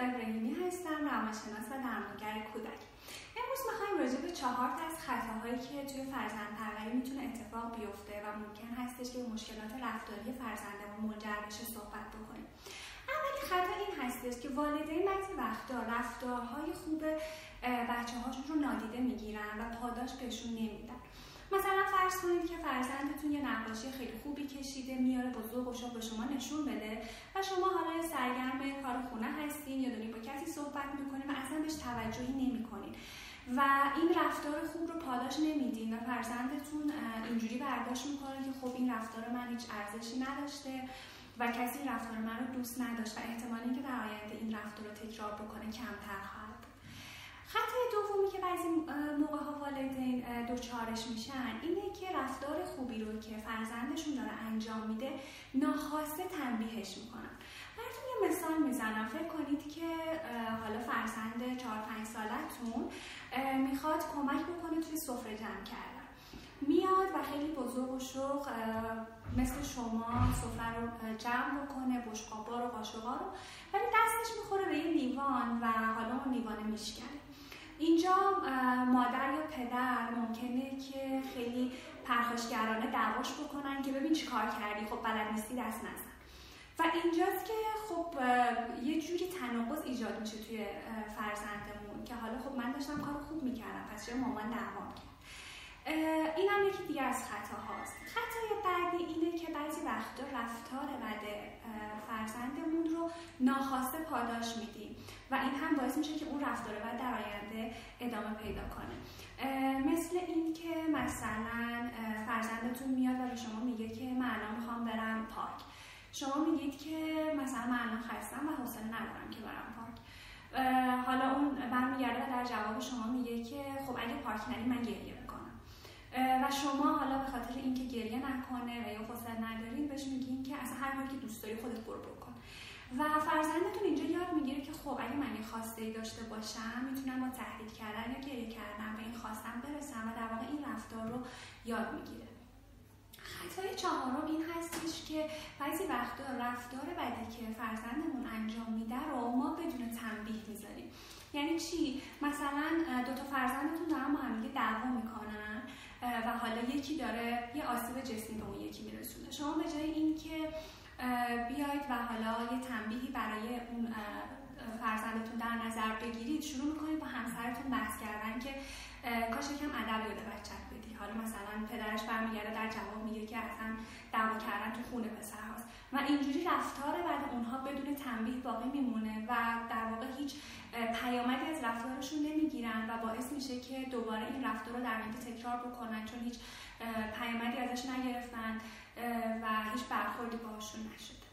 در رحیمی هستم روانشناس و درمانگر کودک. امروز می‌خوایم راجع به چهار تا از خطاهایی که توی فرزند پروری می‌تونه اتفاق بیفته و ممکن هستش که مشکلات رفتاری فرزندمون منجر بشه صحبت بکنیم. اولین خطا این هستش که والدین بعضی وقتا رفتارهای خوب بچه هاشون رو نادیده می‌گیرن و پاداش بهشون نمیدن. مثلا فرض کنید که فرزندتون یه نقاشی خیلی خوبی کشیده میاره با ذوق و به شما نشون بده و شما حالا سرگرم کار خونه هستین یا دارین با کسی صحبت می‌کنین و اصلا بهش توجهی نمی‌کنین. و این رفتار خوب رو پاداش نمیدین و فرزندتون اینجوری برداشت می‌کنه که خب این رفتار من هیچ ارزشی نداشته و کسی رفتار من رو دوست نداشت و احتمالی که در آینده این رفتار رو تکرار بکنه کمتر خواهد خطای دومی که بعضی موقع دوچارش میشن اینه که رفتار خوبی رو که فرزندشون داره انجام میده ناخواسته تنبیهش می‌کنن. براتون یه مثال می‌زنم. فکر کنید که حالا فرزند 4 5 سالتون می‌خواد کمک بکنه توی سفره جمع کردن. میاد و خیلی بزرگ و شوق مثل شما سفره رو جمع بکنه بشقابا رو قاشقا رو. ولی دستش می‌خوره به یه لیوان و حالا اون لیوان میشکنه. اینجا مادر یا پدر ممکنه که خیلی پرخاشگرانه دعواش بکنن که ببین چی کار کردی خب بلد نیستی دست نزن. و اینجاست که خب یه جوری تناقض ایجاد میشه توی فرزندمون که حالا خب من داشتم کار خوب می‌کردم پس چرا مامان دعوام کرد این هم یکی دیگه از خطاهاست. خطای بعدی اینه که بعضی وقتا رفتار بد فرزندمون رو ناخواسته پاداش میدیم. و این هم باعث میشه که اون رفتار بد در آینده ادامه پیدا کنه. مثل این که مثلا فرزندتون میاد و به شما میگه که من الان می‌خوام برم پارک. شما میگید که مثلا من الان خستم و حوصله ندارم که برم پارک. حالا اون برمیگرده و در جواب شما میگه که خب اگه پارک نری من گریه و شما حالا به خاطر اینکه گریه نکنه و یا حوصله ندارین بهش میگین که اصلا هر کاری که دوست داری خودت برو بکن. و فرزندتون اینجا یاد می‌گیره که خب اگه من یه خواسته ای داشته باشم می‌تونم با تهدید کردن یا گریه کردن به این خواستم برسم و در واقع این رفتار رو یاد می‌گیره. خطای چهارم این هستش که بعضی وقتا رفتار بدی که فرزندمون انجام میده رو ما بدون تنبیه می‌ذاریم. یعنی چی؟ مثلا دو تا فرزندتون دارن با هم دعوا می‌کنن و حالا یکی داره یه آسیب جسمی به اون یکی میرسونه. شما به جای اینکه بیاید و حالا یه تنبیهی برای اون فرزندتون در نظر بگیرید. شروع می‌کنید با همسرتون بحث کردن که کاش یکم ادب یاد بچت بدی. حالا مثلا پدرش برمیگرده در جواب میگه که اصلا دعوا کردن تو خونه پسر هاست. و اینجوری رفتار بعد اونها بدون تنبیه باقی میمونه و در واقع هیچ پیامدی از رفتارشون نمی‌گیرن و باعث میشه که دوباره این رفتار رو در آینده تکرار بکنن چون هیچ پیامدی ازش نگرفتن و هیچ برخوردی باشون نشده.